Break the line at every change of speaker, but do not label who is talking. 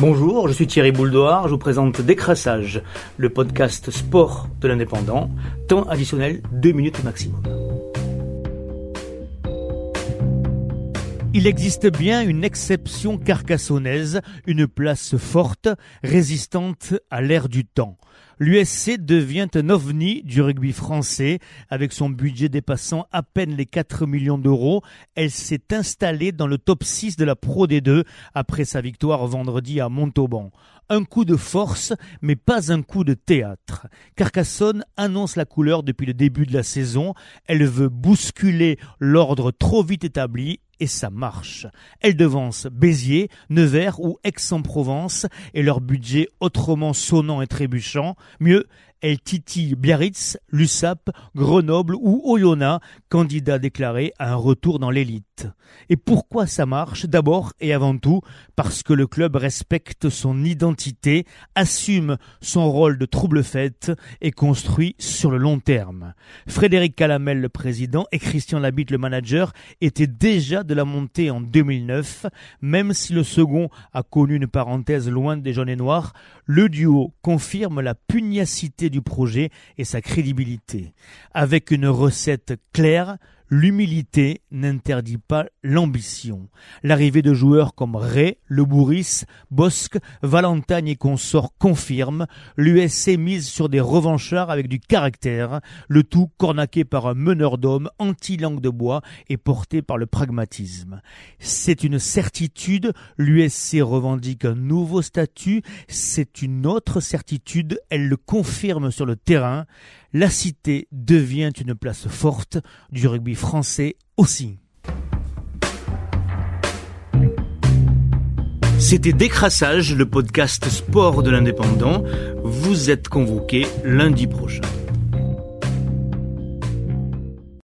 Bonjour, je suis Thierry Bouldoir, je vous présente Décrassage, le podcast sport de l'indépendant, temps additionnel 2 minutes maximum. Il existe bien une exception carcassonnaise, une place forte, résistante à l'ère du temps. L'USC devient un ovni du rugby français. Avec son budget dépassant à peine les 4 millions d'euros, elle s'est installée dans le top 6 de la Pro D2 après sa victoire vendredi à Montauban. Un coup de force, mais pas un coup de théâtre. Carcassonne annonce la couleur depuis le début de la saison. Elle veut bousculer l'ordre trop vite établi et ça marche. Elle devance Béziers, Nevers ou Aix-en-Provence et leur budget autrement sonnant et trébuchant. Mieux, elle titille Biarritz, Lussap, Grenoble ou Oyonnax, candidats déclarés à un retour dans l'élite. Et pourquoi ça marche? D'abord et avant tout parce que le club respecte son identité, assume son rôle de trouble-fête et construit sur le long terme. Frédéric Calamel, le président, et Christian Labitte, le manager, étaient déjà de la montée en 2009, même si le second a connu une parenthèse loin des jaunes et noirs, le duo confirme la pugnacité du projet et sa crédibilité. Avec une recette claire, L'humilité n'interdit pas l'ambition. L'arrivée de joueurs comme Ray, Le Bourris, Bosque, Valentagne et consorts confirme. L'USC mise sur des revanchards avec du caractère, le tout cornaqué par un meneur d'hommes anti-langue de bois et porté par le pragmatisme. C'est une certitude, l'USC revendique un nouveau statut, c'est une autre certitude, elle le confirme sur le terrain la cité devient une place forte du rugby français aussi. C'était Décrassage, le podcast sport de l'indépendant. Vous êtes convoqué lundi prochain.